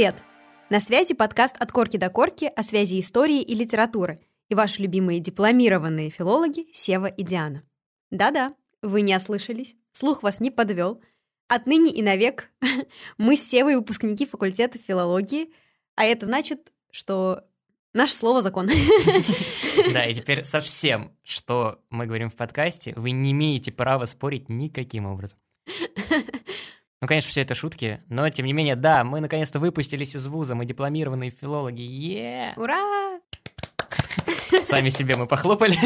привет! На связи подкаст «От корки до корки» о связи истории и литературы и ваши любимые дипломированные филологи Сева и Диана. Да-да, вы не ослышались, слух вас не подвел. Отныне и навек мы с Севой выпускники факультета филологии, а это значит, что наше слово закон. Да, и теперь совсем, что мы говорим в подкасте, вы не имеете права спорить никаким образом. Ну, конечно, все это шутки, но тем не менее, да, мы наконец-то выпустились из вуза, мы дипломированные филологи. Е! Ура! Сами себе мы похлопали.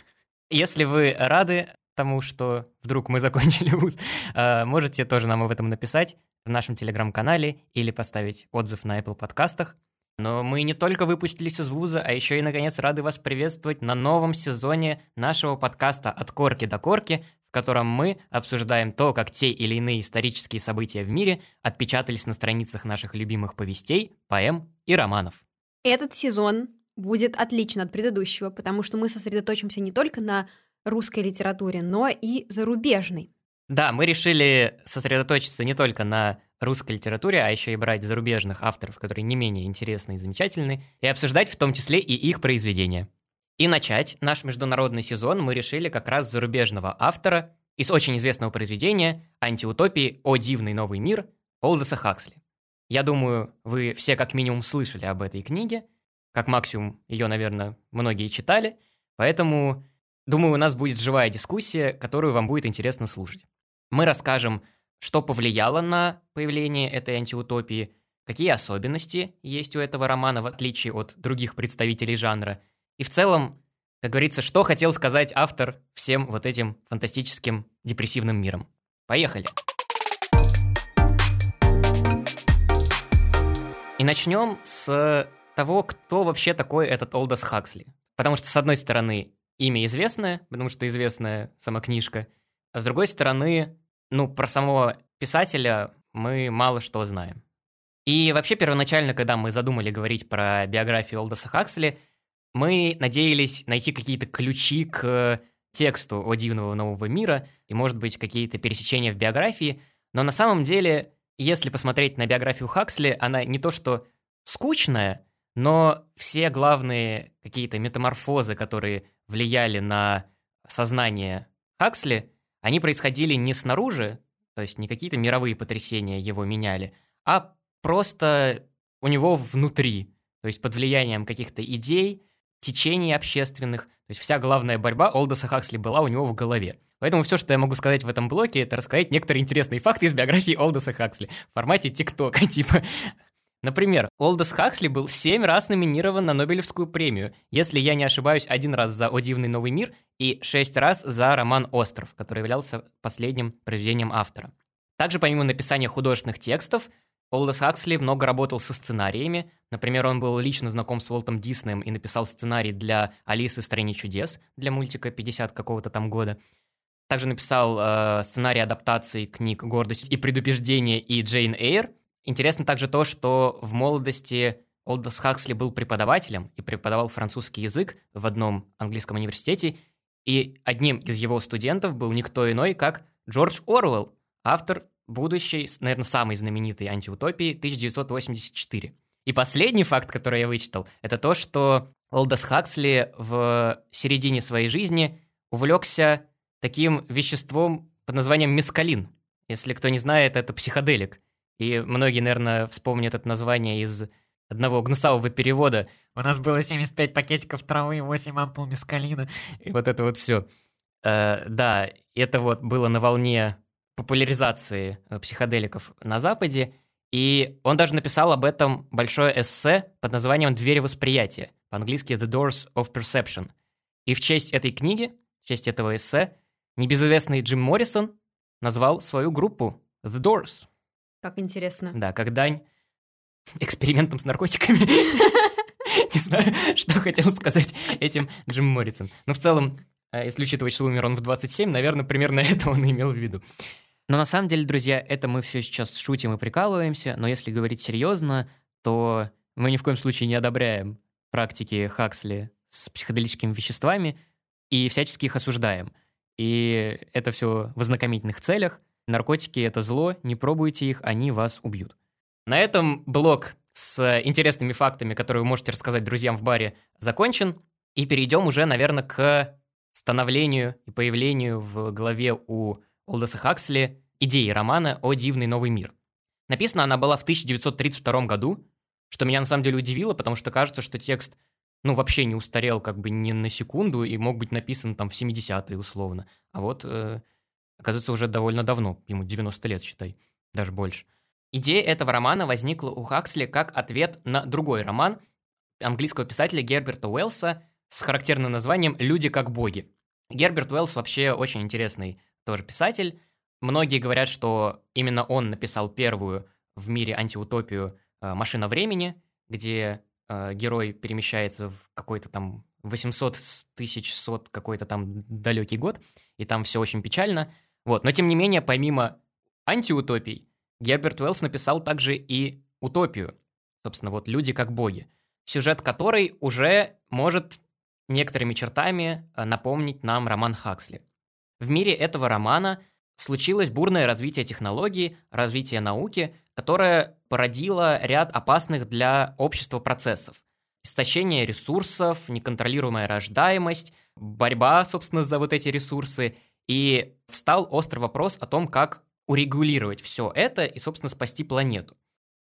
Если вы рады тому, что вдруг мы закончили вуз, э, можете тоже нам об этом написать в нашем телеграм-канале или поставить отзыв на Apple подкастах. Но мы не только выпустились из вуза, а еще и, наконец, рады вас приветствовать на новом сезоне нашего подкаста «От корки до корки», в котором мы обсуждаем то, как те или иные исторические события в мире отпечатались на страницах наших любимых повестей, поэм и романов. Этот сезон будет отличен от предыдущего, потому что мы сосредоточимся не только на русской литературе, но и зарубежной. Да, мы решили сосредоточиться не только на русской литературе, а еще и брать зарубежных авторов, которые не менее интересны и замечательны, и обсуждать в том числе и их произведения. И начать наш международный сезон мы решили как раз с зарубежного автора из очень известного произведения антиутопии «О дивный новый мир» Олдеса Хаксли. Я думаю, вы все как минимум слышали об этой книге, как максимум ее, наверное, многие читали, поэтому, думаю, у нас будет живая дискуссия, которую вам будет интересно слушать. Мы расскажем, что повлияло на появление этой антиутопии, какие особенности есть у этого романа в отличие от других представителей жанра – и в целом, как говорится, что хотел сказать автор всем вот этим фантастическим депрессивным миром. Поехали! И начнем с того, кто вообще такой этот Олдос Хаксли. Потому что, с одной стороны, имя известное, потому что известная сама книжка, а с другой стороны, ну, про самого писателя мы мало что знаем. И вообще, первоначально, когда мы задумали говорить про биографию Олдоса Хаксли, мы надеялись найти какие-то ключи к тексту «О дивного нового мира» и, может быть, какие-то пересечения в биографии, но на самом деле, если посмотреть на биографию Хаксли, она не то что скучная, но все главные какие-то метаморфозы, которые влияли на сознание Хаксли, они происходили не снаружи, то есть не какие-то мировые потрясения его меняли, а просто у него внутри, то есть под влиянием каких-то идей, течений общественных. То есть вся главная борьба Олдоса Хаксли была у него в голове. Поэтому все, что я могу сказать в этом блоке, это рассказать некоторые интересные факты из биографии Олдоса Хаксли в формате ТикТока, типа... Например, Олдос Хаксли был семь раз номинирован на Нобелевскую премию, если я не ошибаюсь, один раз за «О дивный новый мир» и шесть раз за роман «Остров», который являлся последним произведением автора. Также помимо написания художественных текстов, Олдос Хаксли много работал со сценариями. Например, он был лично знаком с Уолтом Диснеем и написал сценарий для «Алисы в стране чудес» для мультика 50 какого-то там года. Также написал э, сценарий адаптации книг «Гордость и предубеждение» и «Джейн Эйр». Интересно также то, что в молодости Олдос Хаксли был преподавателем и преподавал французский язык в одном английском университете, и одним из его студентов был никто иной, как Джордж Оруэлл, автор будущей, наверное, самой знаменитой антиутопии 1984. И последний факт, который я вычитал, это то, что Олдос Хаксли в середине своей жизни увлекся таким веществом под названием мескалин. Если кто не знает, это психоделик. И многие, наверное, вспомнят это название из одного гнусавого перевода. У нас было 75 пакетиков травы и 8 ампул мескалина. И вот это вот все. Э, да, это вот было на волне популяризации э, психоделиков на Западе, и он даже написал об этом большое эссе под названием «Двери восприятия», по-английски «The Doors of Perception». И в честь этой книги, в честь этого эссе, небезызвестный Джим Моррисон назвал свою группу «The Doors». Как интересно. Да, как дань экспериментам с наркотиками. Не знаю, что хотел сказать этим Джим Моррисон. Но в целом, э, если учитывать, что умер он в 27, наверное, примерно это он имел в виду. Но на самом деле, друзья, это мы все сейчас шутим и прикалываемся, но если говорить серьезно, то мы ни в коем случае не одобряем практики Хаксли с психоделическими веществами и всячески их осуждаем. И это все в ознакомительных целях. Наркотики — это зло, не пробуйте их, они вас убьют. На этом блок с интересными фактами, которые вы можете рассказать друзьям в баре, закончен. И перейдем уже, наверное, к становлению и появлению в голове у Олдеса Хаксли идеи романа «О дивный новый мир». Написана она была в 1932 году, что меня на самом деле удивило, потому что кажется, что текст ну, вообще не устарел как бы ни на секунду и мог быть написан там в 70-е условно. А вот, э, оказывается, уже довольно давно, ему 90 лет, считай, даже больше. Идея этого романа возникла у Хаксли как ответ на другой роман английского писателя Герберта Уэллса с характерным названием «Люди как боги». Герберт Уэллс вообще очень интересный тоже писатель. Многие говорят, что именно он написал первую в мире антиутопию э, «Машина времени», где э, герой перемещается в какой-то там 800 тысяч сот какой-то там далекий год, и там все очень печально. Вот. Но тем не менее, помимо антиутопий, Герберт Уэллс написал также и утопию. Собственно, вот «Люди как боги», сюжет которой уже может некоторыми чертами э, напомнить нам роман Хаксли. В мире этого романа случилось бурное развитие технологий, развитие науки, которое породило ряд опасных для общества процессов. Истощение ресурсов, неконтролируемая рождаемость, борьба, собственно, за вот эти ресурсы. И встал острый вопрос о том, как урегулировать все это и, собственно, спасти планету.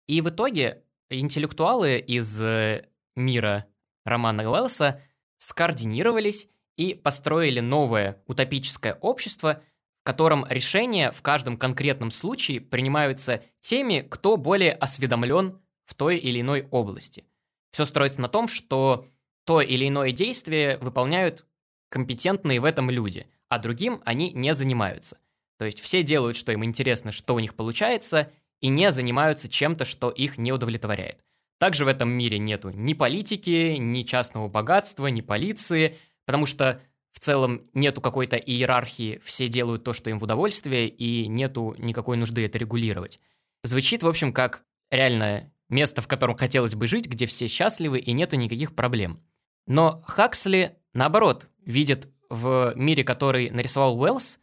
И в итоге интеллектуалы из э, мира романа Уэллса скоординировались и построили новое утопическое общество, в котором решения в каждом конкретном случае принимаются теми, кто более осведомлен в той или иной области. Все строится на том, что то или иное действие выполняют компетентные в этом люди, а другим они не занимаются. То есть все делают, что им интересно, что у них получается, и не занимаются чем-то, что их не удовлетворяет. Также в этом мире нету ни политики, ни частного богатства, ни полиции, потому что в целом нету какой-то иерархии, все делают то, что им в удовольствие, и нету никакой нужды это регулировать. Звучит, в общем, как реальное место, в котором хотелось бы жить, где все счастливы и нету никаких проблем. Но Хаксли, наоборот, видит в мире, который нарисовал Уэллс,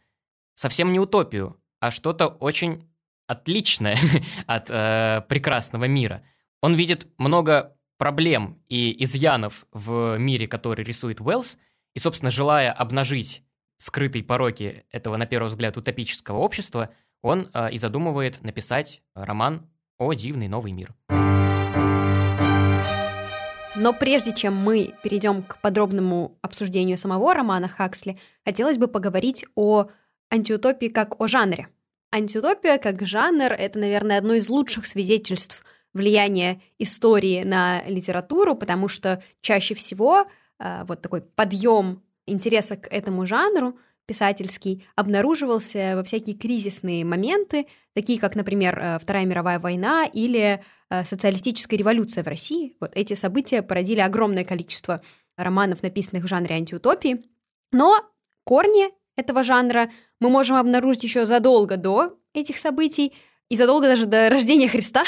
совсем не утопию, а что-то очень отличное от э, прекрасного мира. Он видит много проблем и изъянов в мире, который рисует Уэллс, и, собственно, желая обнажить скрытые пороки этого, на первый взгляд, утопического общества, он э, и задумывает написать роман о дивный новый мир. Но прежде чем мы перейдем к подробному обсуждению самого романа Хаксли, хотелось бы поговорить о антиутопии как о жанре. Антиутопия как жанр — это, наверное, одно из лучших свидетельств влияния истории на литературу, потому что чаще всего вот такой подъем интереса к этому жанру писательский обнаруживался во всякие кризисные моменты, такие как, например, э, Вторая мировая война или э, социалистическая революция в России. Вот эти события породили огромное количество романов, написанных в жанре антиутопии. Но корни этого жанра мы можем обнаружить еще задолго до этих событий и задолго даже до рождения Христа.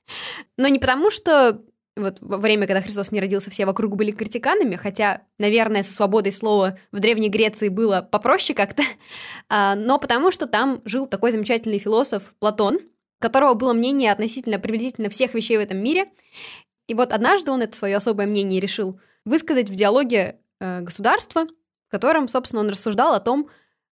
Но не потому, что вот во время, когда Христос не родился, все вокруг были критиканами, хотя, наверное, со свободой слова в Древней Греции было попроще как-то, а, но потому что там жил такой замечательный философ Платон, у которого было мнение относительно приблизительно всех вещей в этом мире. И вот однажды он это свое особое мнение решил высказать в диалоге э, государства, в котором, собственно, он рассуждал о том,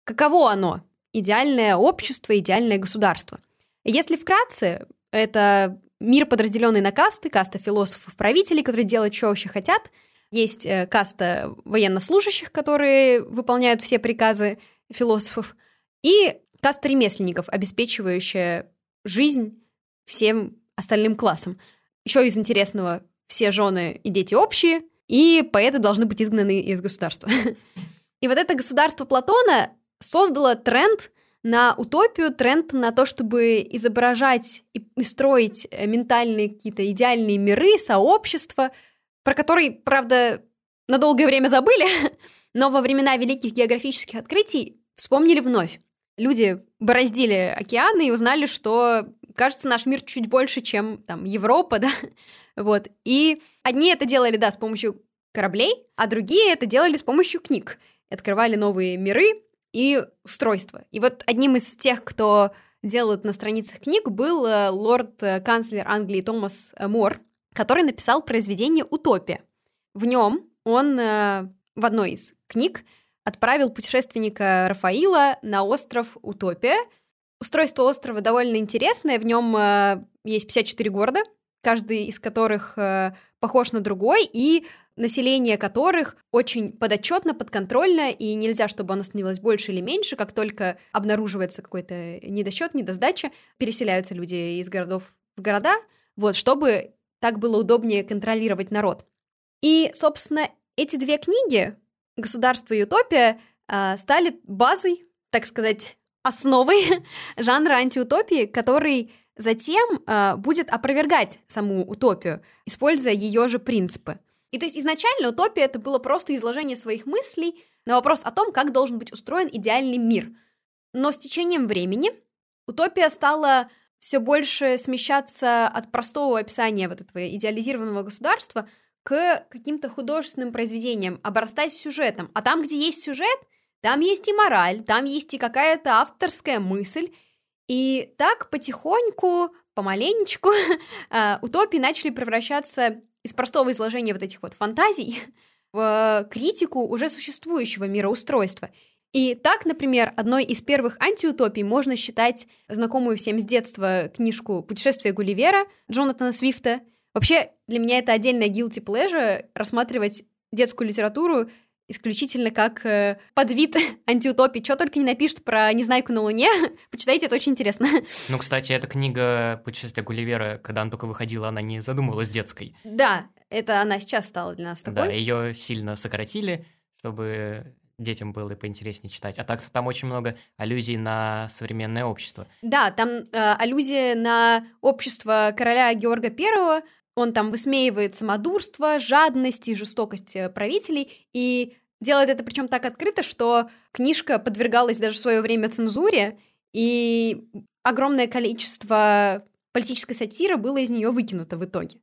каково оно, идеальное общество, идеальное государство. Если вкратце, это мир, подразделенный на касты, каста философов-правителей, которые делают, что вообще хотят. Есть э, каста военнослужащих, которые выполняют все приказы философов. И каста ремесленников, обеспечивающая жизнь всем остальным классам. Еще из интересного, все жены и дети общие, и поэты должны быть изгнаны из государства. И вот это государство Платона создало тренд на утопию, тренд на то, чтобы изображать и строить э, ментальные какие-то идеальные миры, сообщества, про которые, правда, на долгое время забыли, но во времена великих географических открытий вспомнили вновь. Люди бороздили океаны и узнали, что, кажется, наш мир чуть больше, чем там Европа, да, вот. И одни это делали, да, с помощью кораблей, а другие это делали с помощью книг. Открывали новые миры, и устройства. И вот одним из тех, кто делал это на страницах книг, был э, лорд-канцлер Англии Томас Мор, который написал произведение «Утопия». В нем он э, в одной из книг отправил путешественника Рафаила на остров Утопия. Устройство острова довольно интересное, в нем э, есть 54 города, каждый из которых э, похож на другой, и население которых очень подотчетно, подконтрольно, и нельзя, чтобы оно становилось больше или меньше, как только обнаруживается какой-то недосчет, недосдача, переселяются люди из городов в города, вот, чтобы так было удобнее контролировать народ. И, собственно, эти две книги «Государство и утопия» э, стали базой, так сказать, основой жанра антиутопии, который затем э, будет опровергать саму утопию, используя ее же принципы. И то есть изначально утопия это было просто изложение своих мыслей на вопрос о том, как должен быть устроен идеальный мир. Но с течением времени утопия стала все больше смещаться от простого описания вот этого идеализированного государства к каким-то художественным произведениям, обрастать сюжетом. А там, где есть сюжет, там есть и мораль, там есть и какая-то авторская мысль. И так потихоньку, помаленечку, а, утопии начали превращаться из простого изложения вот этих вот фантазий в критику уже существующего мироустройства. И так, например, одной из первых антиутопий можно считать знакомую всем с детства книжку «Путешествие Гулливера» Джонатана Свифта — Вообще, для меня это отдельная guilty pleasure рассматривать детскую литературу исключительно как э, подвид антиутопии. Что только не напишут про «Незнайку на Луне», почитайте, это очень интересно. Ну, кстати, эта книга «Путешествие Гулливера», когда она только выходила, она не задумывалась детской. Да, это она сейчас стала для нас такой. Да, ее сильно сократили, чтобы детям было поинтереснее читать. А так там очень много аллюзий на современное общество. Да, там э, аллюзия на общество короля Георга Первого, он там высмеивает самодурство, жадность и жестокость э, правителей, и делает это причем так открыто, что книжка подвергалась даже в свое время цензуре, и огромное количество политической сатиры было из нее выкинуто в итоге.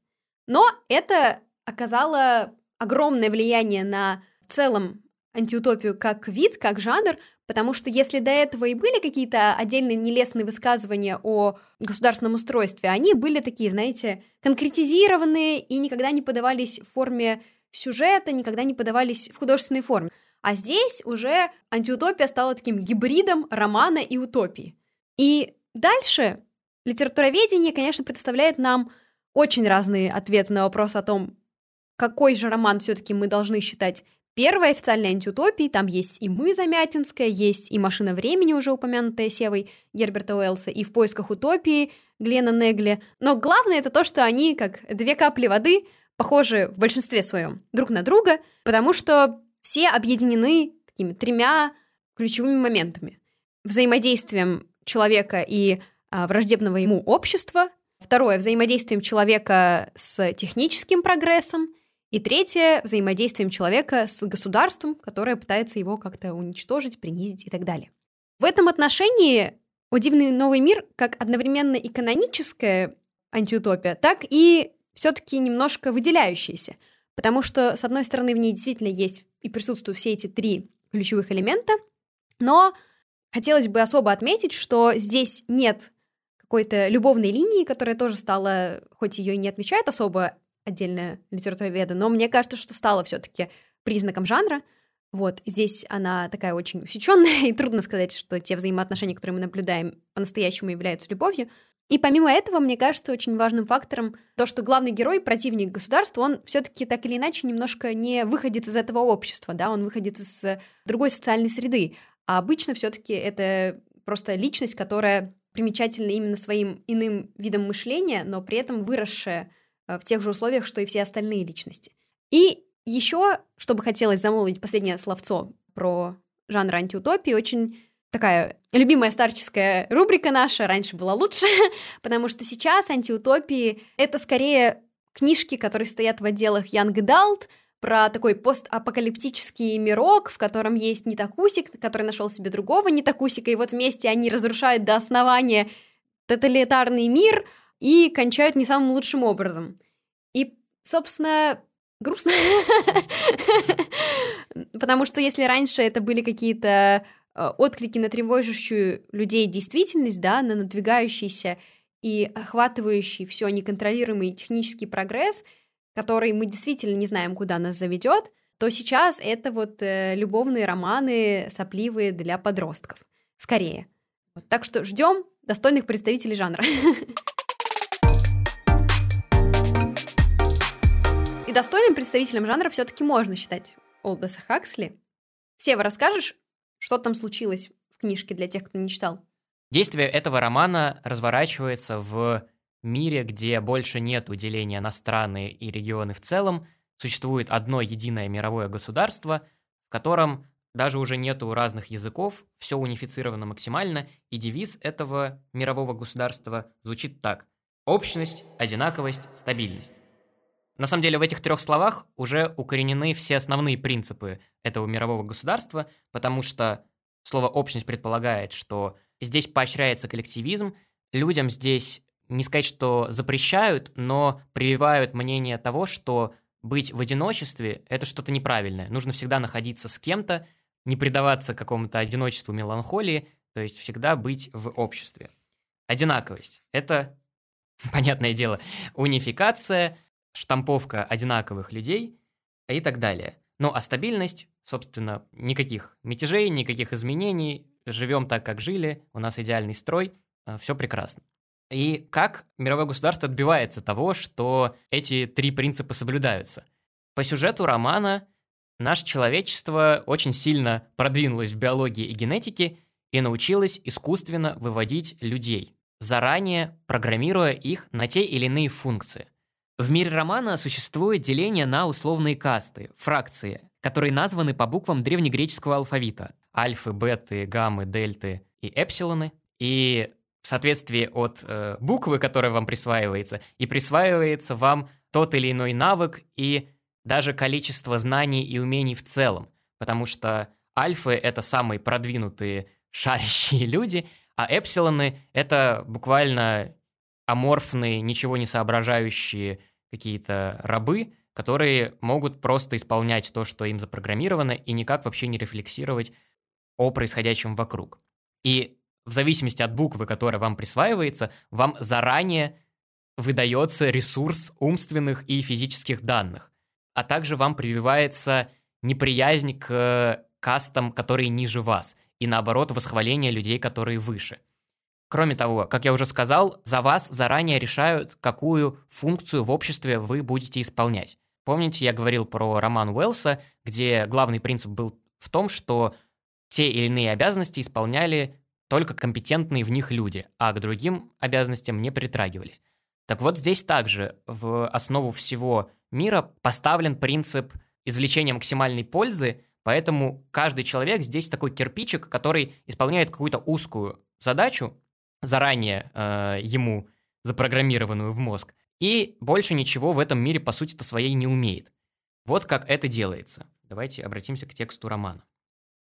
Но это оказало огромное влияние на в целом антиутопию как вид, как жанр, потому что если до этого и были какие-то отдельные нелестные высказывания о государственном устройстве, они были такие, знаете, конкретизированные и никогда не подавались в форме сюжета, никогда не подавались в художественной форме. А здесь уже антиутопия стала таким гибридом романа и утопии. И дальше литературоведение, конечно, представляет нам очень разные ответы на вопрос о том, какой же роман все-таки мы должны считать Первая официальная антиутопия, там есть и «Мы» Замятинская, есть и «Машина времени», уже упомянутая Севой Герберта Уэллса, и «В поисках утопии» Глена Негли. Но главное это то, что они, как две капли воды, похожи в большинстве своем друг на друга, потому что все объединены такими тремя ключевыми моментами. Взаимодействием человека и а, враждебного ему общества. Второе — взаимодействием человека с техническим прогрессом. И третье — взаимодействием человека с государством, которое пытается его как-то уничтожить, принизить и так далее. В этом отношении «О дивный новый мир» как одновременно и каноническая антиутопия, так и все-таки немножко выделяющаяся, потому что, с одной стороны, в ней действительно есть и присутствуют все эти три ключевых элемента, но хотелось бы особо отметить, что здесь нет какой-то любовной линии, которая тоже стала, хоть ее и не отмечают особо отдельная литературоведа, но мне кажется, что стала все-таки признаком жанра. Вот, здесь она такая очень усеченная, и трудно сказать, что те взаимоотношения, которые мы наблюдаем, по-настоящему являются любовью. И помимо этого, мне кажется, очень важным фактором то, что главный герой, противник государства, он все-таки так или иначе немножко не выходит из этого общества, да, он выходит из другой социальной среды. А обычно все-таки это просто личность, которая примечательна именно своим иным видом мышления, но при этом выросшая в тех же условиях, что и все остальные личности. И еще, чтобы хотелось замолвить последнее словцо про жанр антиутопии, очень такая любимая старческая рубрика наша, раньше была лучше, потому что сейчас антиутопии — это скорее книжки, которые стоят в отделах Young Adult, про такой постапокалиптический мирок, в котором есть Нитакусик, который нашел себе другого Нитакусика, и вот вместе они разрушают до основания тоталитарный мир — и кончают не самым лучшим образом. И, собственно, грустно. Потому что если раньше это были какие-то э, отклики на тревожащую людей действительность, да, на надвигающийся и охватывающий все неконтролируемый технический прогресс, который мы действительно не знаем, куда нас заведет, то сейчас это вот э, любовные романы сопливые для подростков. Скорее. Вот, так что ждем достойных представителей жанра. достойным представителем жанра все-таки можно считать Олдоса Хаксли. Сева, расскажешь, что там случилось в книжке для тех, кто не читал? Действие этого романа разворачивается в мире, где больше нет деления на страны и регионы в целом, существует одно единое мировое государство, в котором даже уже нету разных языков, все унифицировано максимально, и девиз этого мирового государства звучит так. Общность, одинаковость, стабильность. На самом деле в этих трех словах уже укоренены все основные принципы этого мирового государства, потому что слово «общность» предполагает, что здесь поощряется коллективизм, людям здесь не сказать, что запрещают, но прививают мнение того, что быть в одиночестве – это что-то неправильное. Нужно всегда находиться с кем-то, не предаваться какому-то одиночеству, меланхолии, то есть всегда быть в обществе. Одинаковость – это, понятное дело, унификация, штамповка одинаковых людей и так далее. Ну а стабильность, собственно, никаких мятежей, никаких изменений, живем так, как жили, у нас идеальный строй, э, все прекрасно. И как мировое государство отбивается того, что эти три принципа соблюдаются? По сюжету романа наше человечество очень сильно продвинулось в биологии и генетике и научилось искусственно выводить людей, заранее программируя их на те или иные функции. В мире романа существует деление на условные касты, фракции, которые названы по буквам древнегреческого алфавита – альфы, беты, гаммы, дельты и эпсилоны. И в соответствии от э, буквы, которая вам присваивается, и присваивается вам тот или иной навык и даже количество знаний и умений в целом. Потому что альфы — это самые продвинутые шарящие люди, а эпсилоны — это буквально аморфные, ничего не соображающие какие-то рабы, которые могут просто исполнять то, что им запрограммировано, и никак вообще не рефлексировать о происходящем вокруг. И в зависимости от буквы, которая вам присваивается, вам заранее выдается ресурс умственных и физических данных, а также вам прививается неприязнь к кастам, которые ниже вас, и наоборот восхваление людей, которые выше. Кроме того, как я уже сказал, за вас заранее решают, какую функцию в обществе вы будете исполнять. Помните, я говорил про роман Уэллса, где главный принцип был в том, что те или иные обязанности исполняли только компетентные в них люди, а к другим обязанностям не притрагивались. Так вот здесь также в основу всего мира поставлен принцип извлечения максимальной пользы, поэтому каждый человек здесь такой кирпичик, который исполняет какую-то узкую задачу, заранее э, ему запрограммированную в мозг, и больше ничего в этом мире по сути-то своей не умеет. Вот как это делается. Давайте обратимся к тексту романа.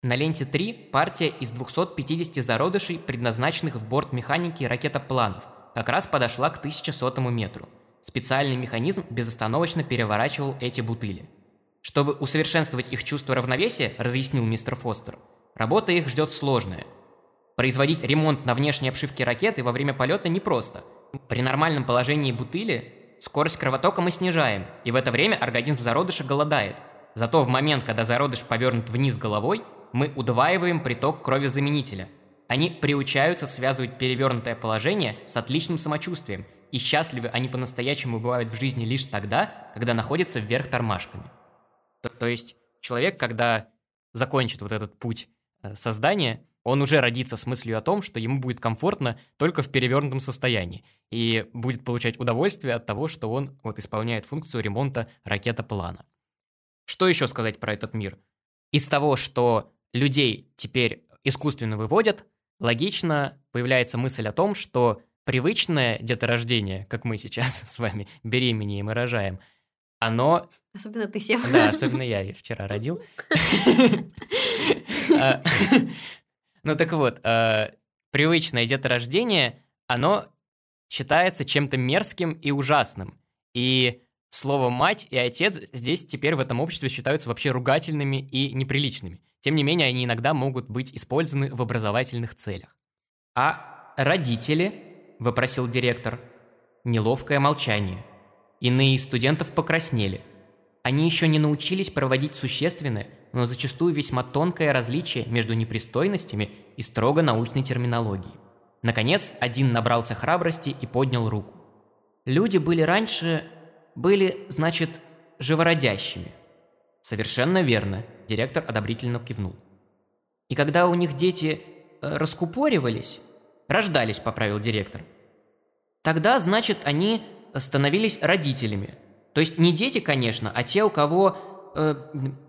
На ленте 3 партия из 250 зародышей, предназначенных в борт механики ракетопланов, как раз подошла к 1100 метру. Специальный механизм безостановочно переворачивал эти бутыли. Чтобы усовершенствовать их чувство равновесия, разъяснил мистер Фостер, работа их ждет сложная. Производить ремонт на внешней обшивке ракеты во время полета непросто. При нормальном положении бутыли скорость кровотока мы снижаем, и в это время организм зародыша голодает. Зато в момент, когда зародыш повернут вниз головой, мы удваиваем приток крови-заменителя. Они приучаются связывать перевернутое положение с отличным самочувствием, и счастливы они по-настоящему бывают в жизни лишь тогда, когда находятся вверх тормашками. То, то есть человек, когда закончит вот этот путь э, создания, он уже родится с мыслью о том, что ему будет комфортно только в перевернутом состоянии и будет получать удовольствие от того, что он вот исполняет функцию ремонта ракетоплана. Что еще сказать про этот мир? Из того, что людей теперь искусственно выводят, логично появляется мысль о том, что привычное деторождение, как мы сейчас с вами беременеем и рожаем, оно... Особенно ты, Сев. Да, особенно я вчера родил. Ну так вот, а, привычное деторождение, оно считается чем-то мерзким и ужасным. И слово «мать» и «отец» здесь теперь в этом обществе считаются вообще ругательными и неприличными. Тем не менее, они иногда могут быть использованы в образовательных целях. «А родители?» – вопросил директор. Неловкое молчание. Иные студентов покраснели. Они еще не научились проводить существенное, но зачастую весьма тонкое различие между непристойностями и строго научной терминологией. Наконец, один набрался храбрости и поднял руку. Люди были раньше... были, значит, живородящими. Совершенно верно, директор одобрительно кивнул. И когда у них дети э, раскупоривались, рождались, поправил директор, тогда, значит, они становились родителями. То есть не дети, конечно, а те, у кого э,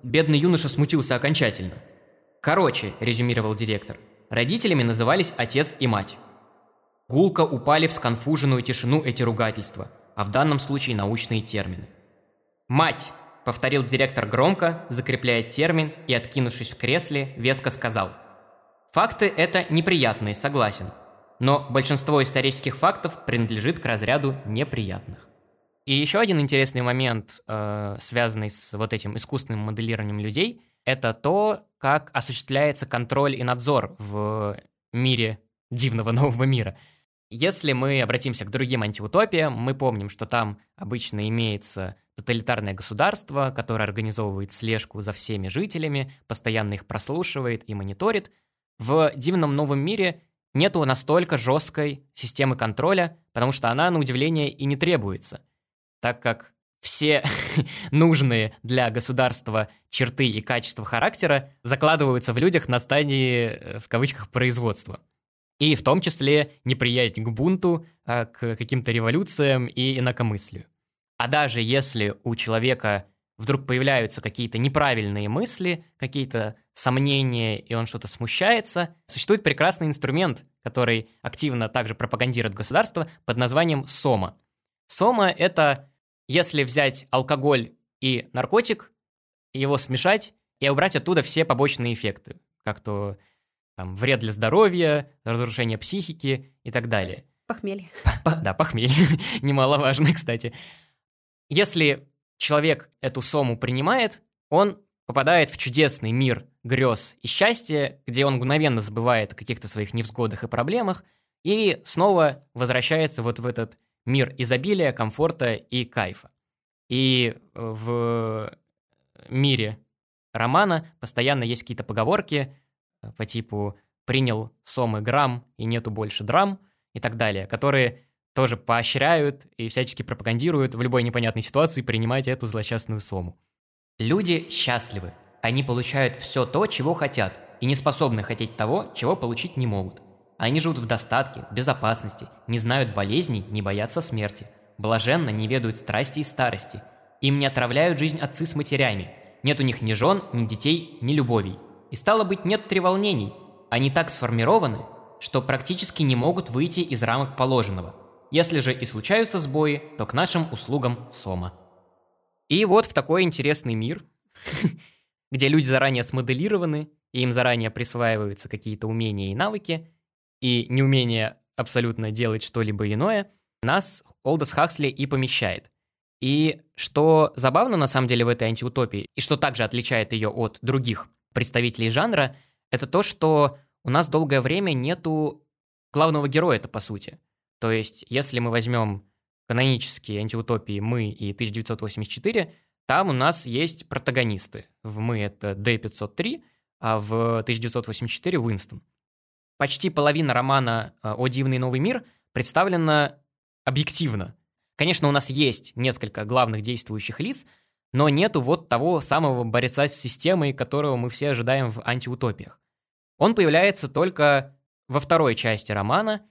бедный юноша смутился окончательно. Короче, резюмировал директор, родителями назывались отец и мать. Гулко упали в сконфуженную тишину эти ругательства, а в данном случае научные термины. «Мать!» – повторил директор громко, закрепляя термин и, откинувшись в кресле, веско сказал. «Факты – это неприятные, согласен. Но большинство исторических фактов принадлежит к разряду неприятных». И еще один интересный момент, э, связанный с вот этим искусственным моделированием людей, это то, как осуществляется контроль и надзор в мире дивного нового мира – если мы обратимся к другим антиутопиям, мы помним, что там обычно имеется тоталитарное государство, которое организовывает слежку за всеми жителями, постоянно их прослушивает и мониторит. В дивном новом мире нету настолько жесткой системы контроля, потому что она, на удивление, и не требуется, так как все нужные для государства черты и качества характера закладываются в людях на стадии, э, в кавычках, производства. И в том числе неприязнь к бунту, а, к каким-то революциям и инакомыслию. А даже если у человека вдруг появляются какие-то неправильные мысли, какие-то сомнения, и он что-то смущается, существует прекрасный инструмент, который активно также пропагандирует государство под названием СОМА. СОМА — это если взять алкоголь и наркотик, его смешать и убрать оттуда все побочные эффекты, как то там, вред для здоровья, разрушение психики и так далее. Похмелье. Да, похмелье. Немаловажно, кстати. Если человек эту сому принимает, он попадает в чудесный мир грез и счастья, где он мгновенно забывает о каких-то своих невзгодах и проблемах и снова возвращается вот в этот мир изобилия, комфорта и кайфа. И в мире романа постоянно есть какие-то поговорки, по типу «принял сомы грамм и нету больше драм» и так далее, которые тоже поощряют и всячески пропагандируют в любой непонятной ситуации принимать эту злосчастную сому. Люди счастливы. Они получают все то, чего хотят, и не способны хотеть того, чего получить не могут. Они живут в достатке, безопасности, не знают болезней, не боятся смерти. Блаженно не ведают страсти и старости. Им не отравляют жизнь отцы с матерями. Нет у них ни жен, ни детей, ни любовей. И стало быть, нет треволнений. Они так сформированы, что практически не могут выйти из рамок положенного. Если же и случаются сбои, то к нашим услугам Сома. И вот в такой интересный мир, где люди заранее смоделированы, и им заранее присваиваются какие-то умения и навыки, и неумение абсолютно делать что-либо иное, нас Олдос Хаксли и помещает. И что забавно на самом деле в этой антиутопии, и что также отличает ее от других представителей жанра, это то, что у нас долгое время нету главного героя это по сути. То есть, если мы возьмем канонические антиутопии «Мы» и 1984, там у нас есть протагонисты. В «Мы» это D503, а в 1984 Уинстон. Почти половина романа э, «О дивный новый мир» представлена объективно. Конечно, у нас есть несколько главных действующих лиц, но нету вот того самого борца с системой, которого мы все ожидаем в антиутопиях. Он появляется только во второй части романа,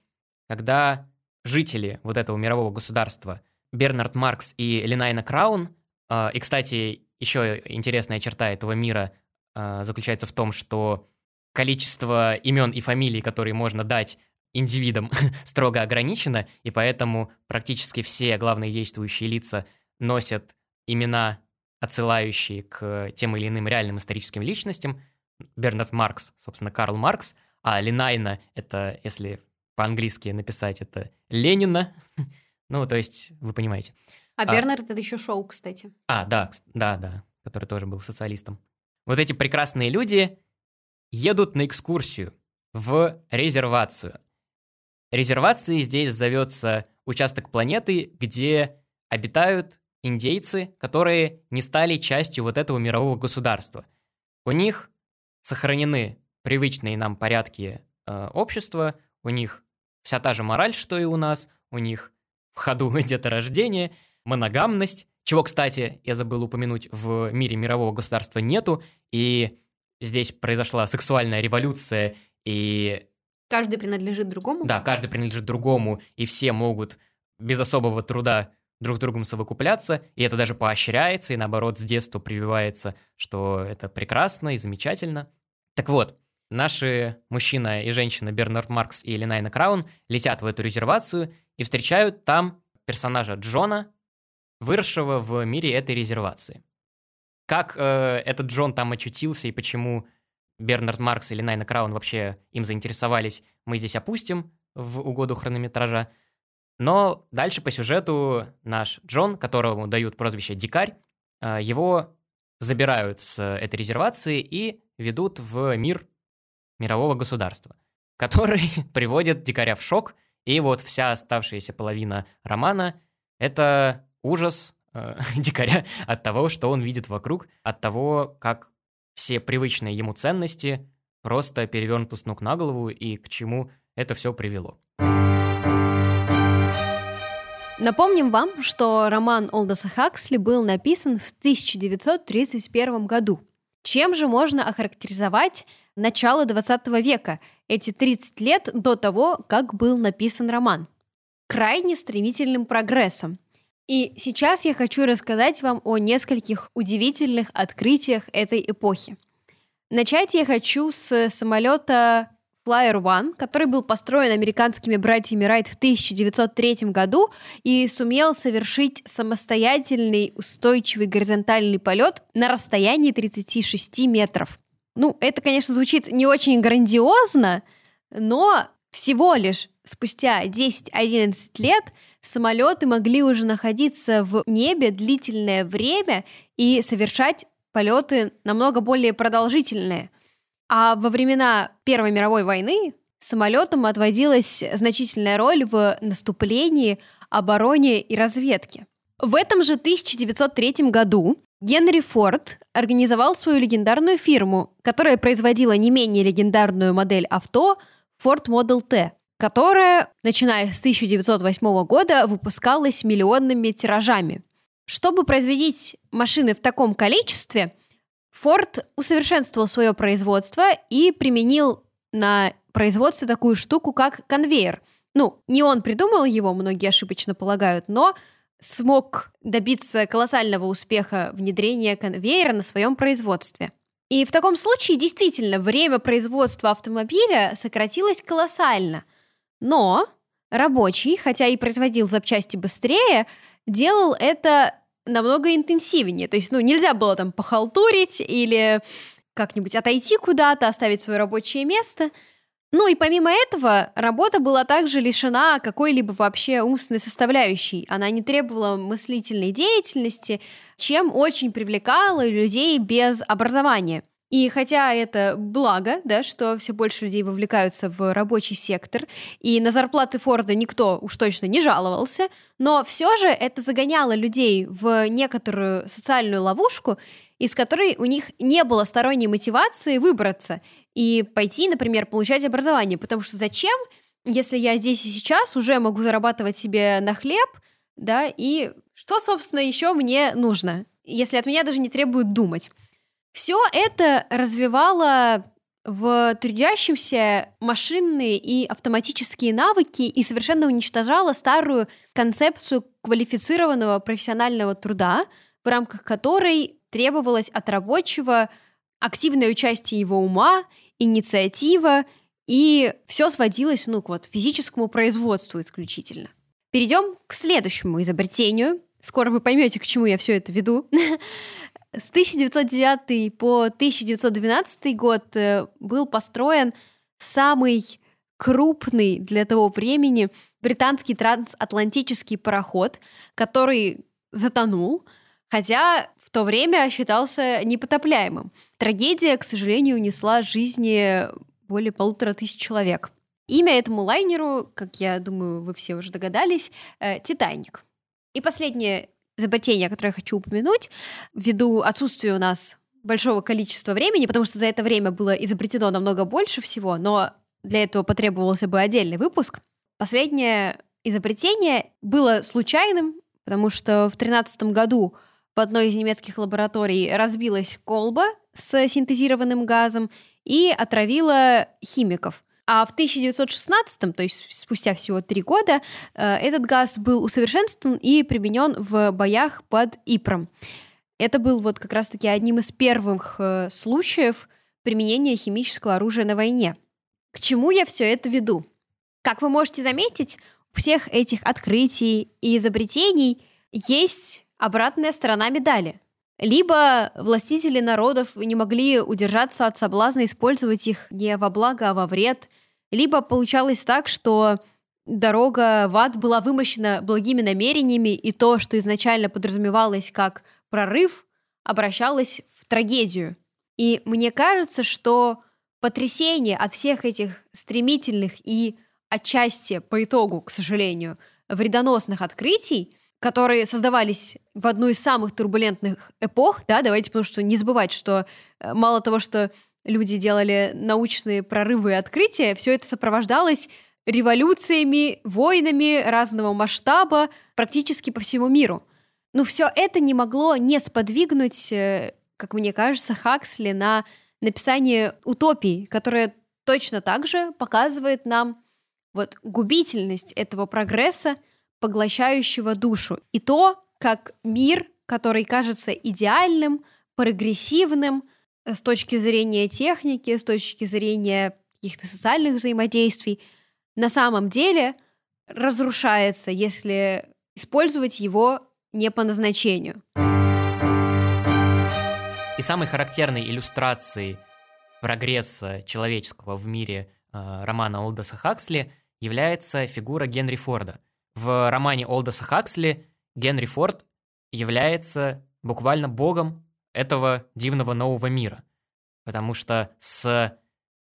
когда жители вот этого мирового государства Бернард Маркс и Линайна Краун, э, и, кстати, еще интересная черта этого мира э, заключается в том, что количество имен и фамилий, которые можно дать индивидам, строго ограничено, и поэтому практически все главные действующие лица носят имена отсылающие к тем или иным реальным историческим личностям. Бернард Маркс, собственно, Карл Маркс, а Ленайна — это, если по-английски написать, это Ленина. ну, то есть, вы понимаете. А, а Бернард — это еще Шоу, кстати. А, да, да, да, который тоже был социалистом. Вот эти прекрасные люди едут на экскурсию в резервацию. Резервацией здесь зовется участок планеты, где обитают индейцы, которые не стали частью вот этого мирового государства. У них сохранены привычные нам порядки э, общества, у них вся та же мораль, что и у нас, у них в ходу деторождение, моногамность, чего, кстати, я забыл упомянуть, в мире мирового государства нету, и здесь произошла сексуальная революция, и... Каждый принадлежит другому? Да, каждый принадлежит другому, и все могут без особого труда друг с другом совокупляться, и это даже поощряется, и наоборот с детства прививается, что это прекрасно и замечательно. Так вот, наши мужчина и женщина Бернард Маркс и Ленайна Краун летят в эту резервацию и встречают там персонажа Джона, выросшего в мире этой резервации. Как э, этот Джон там очутился и почему Бернард Маркс или Найна Краун вообще им заинтересовались, мы здесь опустим в угоду хронометража. Но дальше по сюжету наш Джон, которому дают прозвище Дикарь, э, его забирают с этой резервации и ведут в мир мирового государства, который приводит Дикаря в шок, и вот вся оставшаяся половина романа — это ужас э, дикаря от того, что он видит вокруг, от того, как все привычные ему ценности просто перевернуты с ног на голову и к чему это все привело. Напомним вам, что роман Олдоса Хаксли был написан в 1931 году. Чем же можно охарактеризовать начало 20 века, эти 30 лет до того, как был написан роман? Крайне стремительным прогрессом – и сейчас я хочу рассказать вам о нескольких удивительных открытиях этой эпохи. Начать я хочу с самолета Flyer One, который был построен американскими братьями Райт в 1903 году и сумел совершить самостоятельный устойчивый горизонтальный полет на расстоянии 36 метров. Ну, это, конечно, звучит не очень грандиозно, но всего лишь спустя 10-11 лет самолеты могли уже находиться в небе длительное время и совершать полеты намного более продолжительные. А во времена Первой мировой войны самолетам отводилась значительная роль в наступлении, обороне и разведке. В этом же 1903 году Генри Форд организовал свою легендарную фирму, которая производила не менее легендарную модель авто Ford Model T, которая, начиная с 1908 года, выпускалась миллионными тиражами. Чтобы производить машины в таком количестве, Ford усовершенствовал свое производство и применил на производстве такую штуку, как конвейер. Ну, не он придумал его, многие ошибочно полагают, но смог добиться колоссального успеха внедрения конвейера на своем производстве. И в таком случае действительно время производства автомобиля сократилось колоссально. Но рабочий, хотя и производил запчасти быстрее, делал это намного интенсивнее. То есть, ну, нельзя было там похалтурить или как-нибудь отойти куда-то, оставить свое рабочее место. Ну и помимо этого, работа была также лишена какой-либо вообще умственной составляющей. Она не требовала мыслительной деятельности, чем очень привлекала людей без образования. И хотя это благо, да, что все больше людей вовлекаются в рабочий сектор, и на зарплаты Форда никто уж точно не жаловался, но все же это загоняло людей в некоторую социальную ловушку, из которой у них не было сторонней мотивации выбраться и пойти, например, получать образование. Потому что зачем, если я здесь и сейчас уже могу зарабатывать себе на хлеб, да, и что, собственно, еще мне нужно, если от меня даже не требуют думать. Все это развивало в трудящемся машинные и автоматические навыки и совершенно уничтожало старую концепцию квалифицированного профессионального труда, в рамках которой требовалось от рабочего активное участие его ума, инициатива, и все сводилось ну, к вот, физическому производству исключительно. Перейдем к следующему изобретению. Скоро вы поймете, к чему я все это веду. С 1909 по 1912 год э, был построен самый крупный для того времени британский трансатлантический пароход, который затонул, хотя то время считался непотопляемым. Трагедия, к сожалению, унесла жизни более полутора тысяч человек. Имя этому лайнеру, как я думаю, вы все уже догадались, э, «Титаник». И последнее изобретение, которое я хочу упомянуть, ввиду отсутствия у нас большого количества времени, потому что за это время было изобретено намного больше всего, но для этого потребовался бы отдельный выпуск. Последнее изобретение было случайным, потому что в 2013 году в одной из немецких лабораторий разбилась колба с синтезированным газом и отравила химиков. А в 1916, то есть спустя всего три года, э, этот газ был усовершенствован и применен в боях под Ипром. Это был вот как раз-таки одним из первых э, случаев применения химического оружия на войне. К чему я все это веду? Как вы можете заметить, у всех этих открытий и изобретений есть обратная сторона медали. Либо властители народов не могли удержаться от соблазна использовать их не во благо, а во вред, либо получалось так, что дорога в ад была вымощена благими намерениями, и то, что изначально подразумевалось как прорыв, обращалось в трагедию. И мне кажется, что потрясение от всех этих стремительных и отчасти по итогу, к сожалению, вредоносных открытий, которые создавались в одну из самых турбулентных эпох, да, давайте, потому что не забывать, что э, мало того, что люди делали научные прорывы и открытия, все это сопровождалось революциями, войнами разного масштаба практически по всему миру. Но все это не могло не сподвигнуть, э, как мне кажется, Хаксли на написание утопии, которая точно так же показывает нам вот губительность этого прогресса, поглощающего душу, и то, как мир, который кажется идеальным, прогрессивным э, с точки зрения техники, с точки зрения каких-то социальных взаимодействий, на самом деле разрушается, если использовать его не по назначению. И самой характерной иллюстрацией прогресса человеческого в мире э, романа Олдоса Хаксли является фигура Генри Форда. В романе Олдоса Хаксли Генри Форд является буквально богом этого дивного нового мира. Потому что с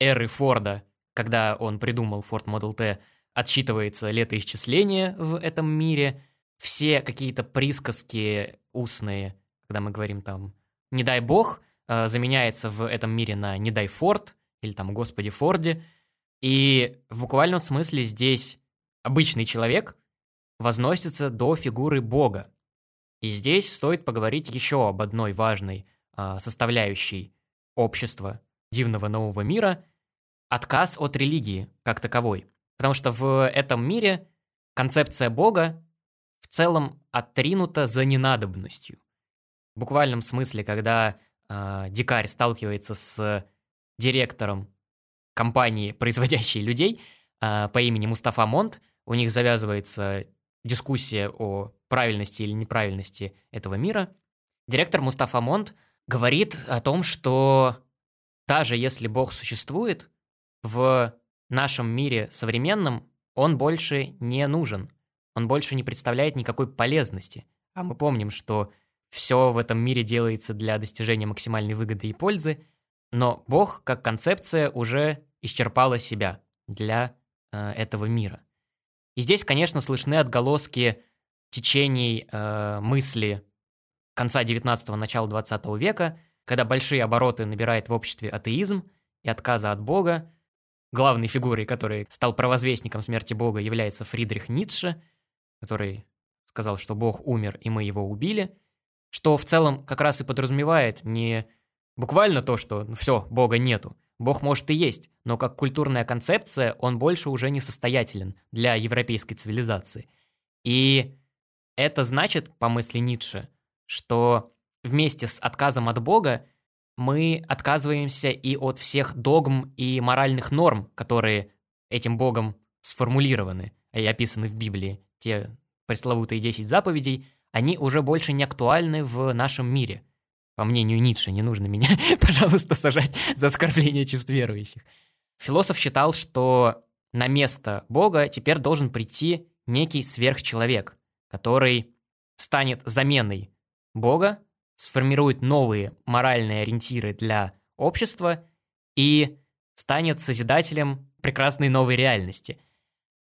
эры Форда, когда он придумал Ford Model T, отсчитывается летоисчисление в этом мире, все какие-то присказки устные, когда мы говорим там «не дай бог», э, заменяется в этом мире на «не дай Форд» или там «Господи Форде». И в буквальном смысле здесь обычный человек возносится до фигуры Бога. И здесь стоит поговорить еще об одной важной э, составляющей общества дивного нового мира – отказ от религии как таковой. Потому что в этом мире концепция Бога в целом отринута за ненадобностью. В буквальном смысле, когда э, дикарь сталкивается с директором компании, производящей людей, э, по имени Мустафа Монт, у них завязывается дискуссия о правильности или неправильности этого мира. Директор Мустафа Монт говорит о том, что даже если Бог существует, в нашем мире современном он больше не нужен он больше не представляет никакой полезности. А мы помним, что все в этом мире делается для достижения максимальной выгоды и пользы, но Бог как концепция уже исчерпала себя для э, этого мира. И здесь, конечно, слышны отголоски течений э, мысли конца 19-го, начала 20 века, когда большие обороты набирает в обществе атеизм и отказа от Бога. Главной фигурой, который стал провозвестником смерти Бога, является Фридрих Ницше – который сказал, что Бог умер, и мы его убили, что в целом как раз и подразумевает не буквально то, что ну, все, Бога нету. Бог может и есть, но как культурная концепция он больше уже не состоятелен для европейской цивилизации. И это значит, по мысли Ницше, что вместе с отказом от Бога мы отказываемся и от всех догм и моральных норм, которые этим Богом сформулированы и описаны в Библии те пресловутые 10 заповедей, они уже больше не актуальны в нашем мире. По мнению Ницше, не нужно меня, пожалуйста, сажать за оскорбление чувств верующих. Философ считал, что на место Бога теперь должен прийти некий сверхчеловек, который станет заменой Бога, сформирует новые моральные ориентиры для общества и станет созидателем прекрасной новой реальности.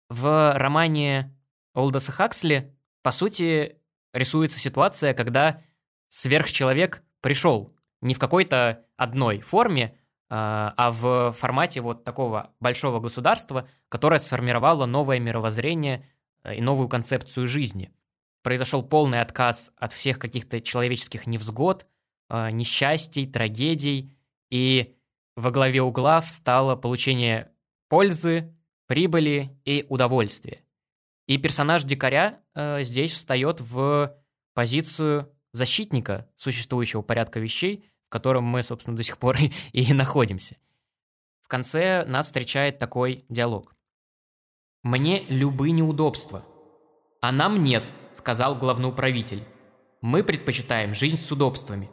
В романе Олдоса Хаксли, по сути, рисуется ситуация, когда сверхчеловек пришел не в какой-то одной форме, а, а в формате вот такого большого государства, которое сформировало новое мировоззрение э, и новую концепцию жизни. Произошел полный отказ от всех каких-то человеческих невзгод, а, несчастий, трагедий, и во главе угла встало получение пользы, прибыли и удовольствия. И персонаж дикаря э, здесь встает в позицию защитника существующего порядка вещей, в котором мы, собственно, до сих пор и находимся. В конце нас встречает такой диалог. «Мне любые неудобства». «А нам нет», — сказал главноуправитель. «Мы предпочитаем жизнь с удобствами».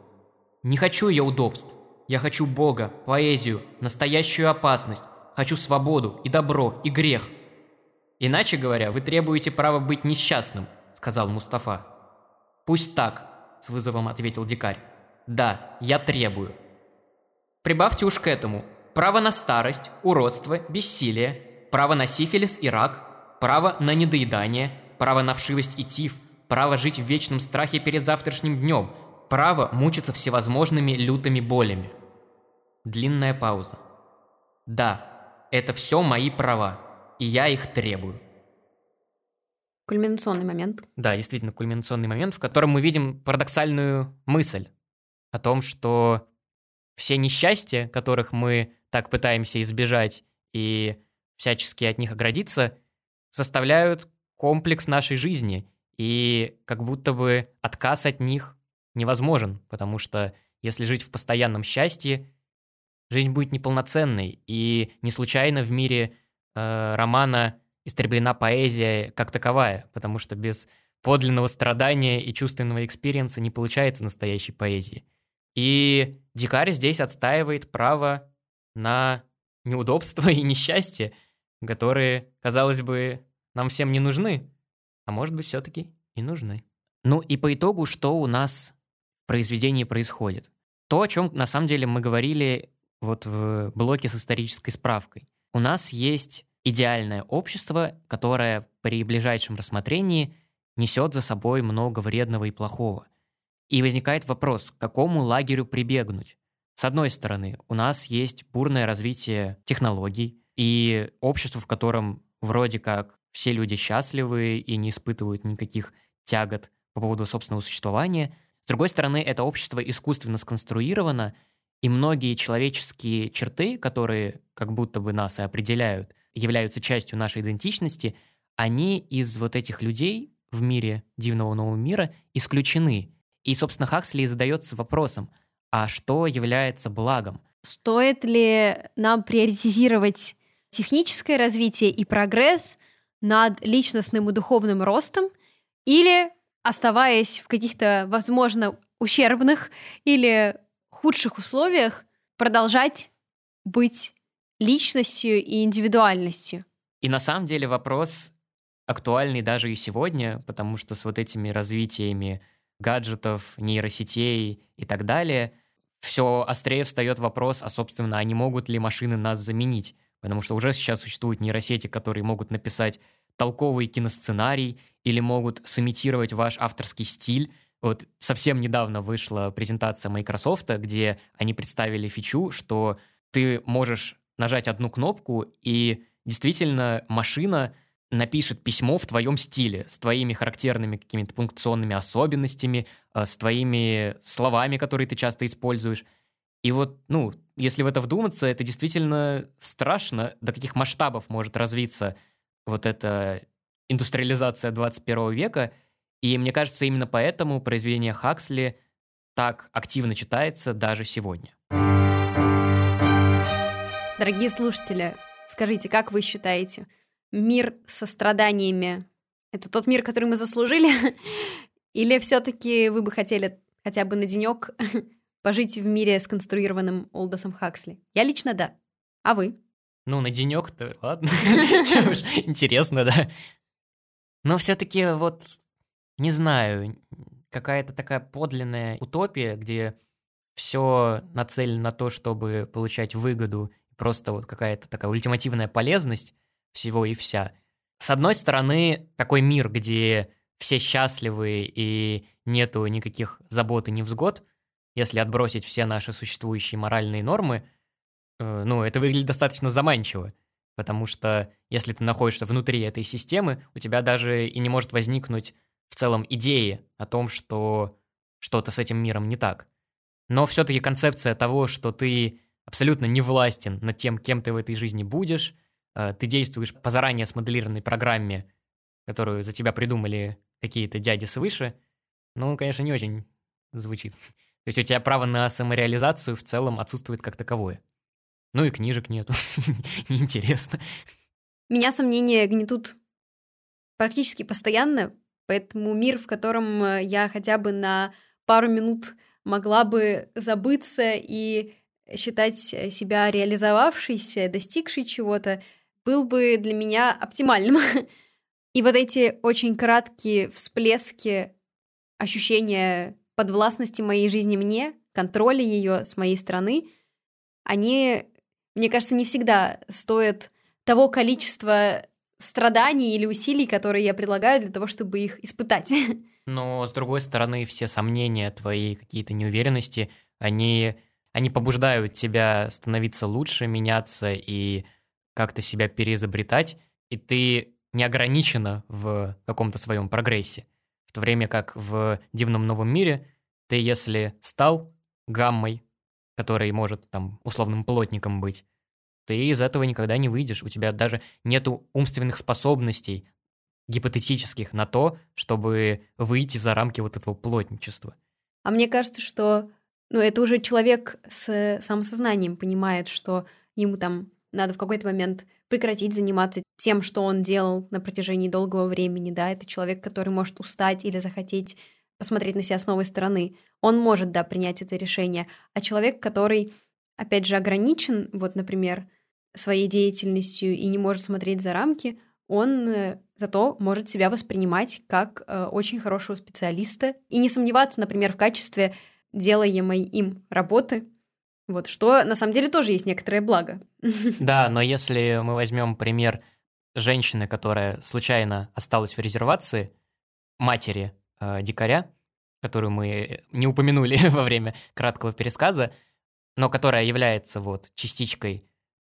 «Не хочу я удобств. Я хочу Бога, поэзию, настоящую опасность. Хочу свободу и добро, и грех». «Иначе говоря, вы требуете права быть несчастным», — сказал Мустафа. «Пусть так», — с вызовом ответил дикарь. «Да, я требую». Прибавьте уж к этому право на старость, уродство, бессилие, право на сифилис и рак, право на недоедание, право на вшивость и тиф, право жить в вечном страхе перед завтрашним днем, право мучиться всевозможными лютыми болями. Длинная пауза. Да, это все мои права, и я их требую. Кульминационный момент. Да, действительно, кульминационный момент, в котором мы видим парадоксальную мысль о том, что все несчастья, которых мы так пытаемся избежать и всячески от них оградиться, составляют комплекс нашей жизни, и как будто бы отказ от них невозможен, потому что если жить в постоянном счастье, жизнь будет неполноценной, и не случайно в мире э, романа истреблена поэзия как таковая, потому что без подлинного страдания и чувственного experience'а не получается настоящей поэзии. И дикарь здесь отстаивает право на неудобства и несчастье, которые, казалось бы, нам всем не нужны, а может быть, все-таки и нужны. Ну и по итогу, что у нас в произведении происходит? То, о чем на самом деле мы говорили вот в блоке с исторической справкой. У нас есть идеальное общество, которое при ближайшем рассмотрении несет за собой много вредного и плохого. И возникает вопрос, к какому лагерю прибегнуть? С одной стороны, у нас есть бурное развитие технологий и общество, в котором вроде как все люди счастливы и не испытывают никаких тягот по поводу собственного существования. С другой стороны, это общество искусственно сконструировано, и многие человеческие черты, которые как будто бы нас и определяют, являются частью нашей идентичности, они из вот этих людей в мире дивного нового мира исключены. И, собственно, Хаксли задается вопросом, а что является благом? Стоит ли нам приоритизировать техническое развитие и прогресс над личностным и духовным ростом или оставаясь в каких-то, возможно, ущербных или худших условиях, продолжать быть личностью и индивидуальностью. И на самом деле вопрос актуальный даже и сегодня, потому что с вот этими развитиями гаджетов, нейросетей и так далее, все острее встает вопрос, а, собственно, а не могут ли машины нас заменить? Потому что уже сейчас существуют нейросети, которые могут написать толковый киносценарий или могут сымитировать ваш авторский стиль. Вот совсем недавно вышла презентация Microsoft, где они представили фичу, что ты можешь нажать одну кнопку, и действительно машина напишет письмо в твоем стиле, с твоими характерными какими-то пункционными особенностями, э, с твоими словами, которые ты часто используешь. И вот, ну, если в это вдуматься, это действительно страшно, до каких масштабов может развиться вот эта индустриализация 21 века. И мне кажется, именно поэтому произведение Хаксли так активно читается даже сегодня. Дорогие слушатели, скажите, как вы считаете, мир со страданиями — это тот мир, который мы заслужили? Или все-таки вы бы хотели хотя бы на денек пожить в мире, сконструированным Олдосом Хаксли? Я лично да. А вы? Ну, на денек-то, ладно. Интересно, да. Но все-таки вот, не знаю, какая-то такая подлинная утопия, где все нацелено на то, чтобы получать выгоду, просто вот какая-то такая ультимативная полезность всего и вся. С одной стороны, такой мир, где все счастливы и нету никаких забот и невзгод, если отбросить все наши существующие моральные нормы, э, ну, это выглядит достаточно заманчиво. Потому что если ты находишься внутри этой системы, у тебя даже и не может возникнуть в целом идеи о том, что что-то с этим миром не так. Но все-таки концепция того, что ты абсолютно не властен над тем, кем ты в этой жизни будешь, э, ты действуешь по заранее смоделированной программе, которую за тебя придумали какие-то дяди свыше, ну, конечно, не очень звучит. То есть у тебя право на самореализацию в целом отсутствует как таковое. Ну и книжек нету. Неинтересно. Меня сомнения гнетут практически постоянно, поэтому мир, в котором э, я хотя бы на пару минут могла бы забыться и считать себя реализовавшейся, достигшей чего-то, был бы для меня оптимальным. И вот эти очень краткие всплески ощущения подвластности моей жизни мне, контроля ее с моей стороны, они мне кажется, не всегда стоят того количества страданий или усилий, которые я предлагаю для того, чтобы их испытать. Но, с другой стороны, все сомнения, твои какие-то неуверенности, они, они побуждают тебя становиться лучше, меняться и как-то себя переизобретать, и ты не ограничена в каком-то своем прогрессе. В то время как в дивном новом мире ты, если стал гаммой, который может там условным плотником быть, ты из этого никогда не выйдешь. У тебя даже нету умственных способностей гипотетических на то, чтобы выйти за рамки вот этого плотничества. А мне кажется, что ну, это уже человек с самосознанием понимает, что ему там надо в какой-то момент прекратить заниматься тем, что он делал на протяжении долгого времени, да, это человек, который может устать или захотеть посмотреть на себя с новой стороны, он может, да, принять это решение. А человек, который, опять же, ограничен, вот, например, своей деятельностью и не может смотреть за рамки, он э, зато может себя воспринимать как э, очень хорошего специалиста и не сомневаться, например, в качестве делаемой им работы, вот, что на самом деле тоже есть некоторое благо. Да, но если мы возьмем пример женщины, которая случайно осталась в резервации, матери э, дикаря, которую мы не упомянули во время краткого пересказа, но которая является вот частичкой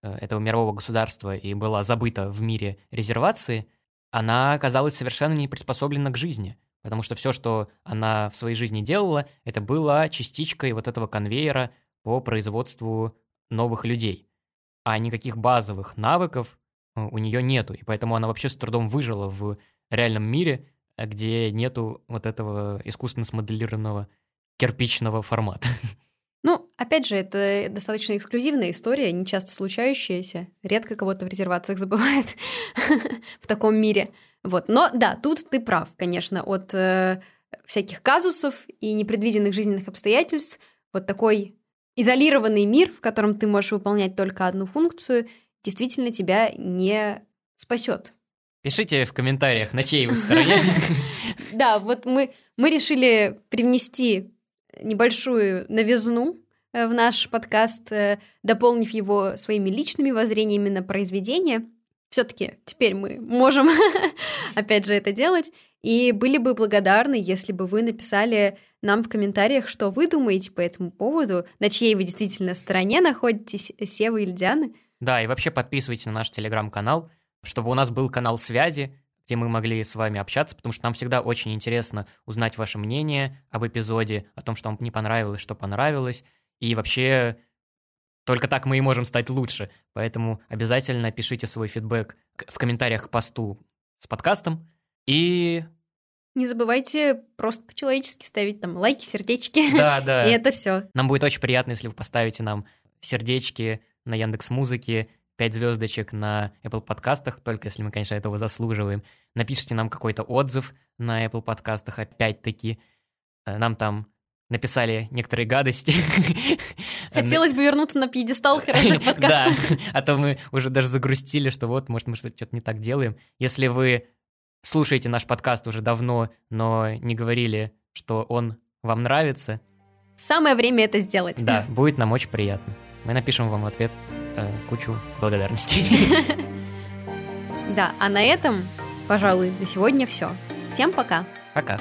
э, этого мирового государства и была забыта в мире резервации, она оказалась совершенно не приспособлена к жизни, потому что все, что она в своей жизни делала, это было частичкой вот этого конвейера по производству новых людей. А никаких базовых навыков э, у нее нету, и поэтому она вообще с трудом выжила в реальном мире, где нету вот этого искусственно смоделированного кирпичного формата. Ну, опять же, это достаточно эксклюзивная история, не часто случающаяся. Редко кого-то в резервациях забывает в таком мире. Вот. Но да, тут ты прав, конечно, от э, всяких казусов и непредвиденных жизненных обстоятельств. Вот такой изолированный мир, в котором ты можешь выполнять только одну функцию, действительно тебя не спасет. Пишите в комментариях, на чьей вы стороне. Да, вот мы, мы решили привнести небольшую новизну э, в наш подкаст, э, дополнив его своими личными воззрениями на произведение. Все-таки теперь мы можем, опять же, это делать. И были бы благодарны, если бы вы написали нам в комментариях, что вы думаете по этому поводу, на чьей вы действительно стороне находитесь, Сева или Дианы. Да, и вообще подписывайтесь на наш телеграм-канал чтобы у нас был канал связи, где мы могли с вами общаться, потому что нам всегда очень интересно узнать ваше мнение об эпизоде, о том, что вам не понравилось, что понравилось, и вообще только так мы и можем стать лучше. Поэтому обязательно пишите свой фидбэк в комментариях к посту с подкастом. И... Не забывайте просто по-человечески ставить там лайки, сердечки. Да, да. И это все. Нам будет очень приятно, если вы поставите нам сердечки на Яндекс Музыке 5 звездочек на Apple подкастах, только если мы, конечно, этого заслуживаем. Напишите нам какой-то отзыв на Apple подкастах, опять-таки. Э, нам там написали некоторые гадости. Хотелось бы вернуться на пьедестал хороших подкастов. Да, а то мы уже даже загрустили, что вот, может, мы что-то не так делаем. Если вы слушаете наш подкаст уже давно, но не говорили, что он вам нравится... Самое время это сделать. Да, будет нам очень приятно. Мы напишем вам в ответ э, кучу благодарностей. Да, а на этом, пожалуй, на сегодня все. Всем пока. Пока.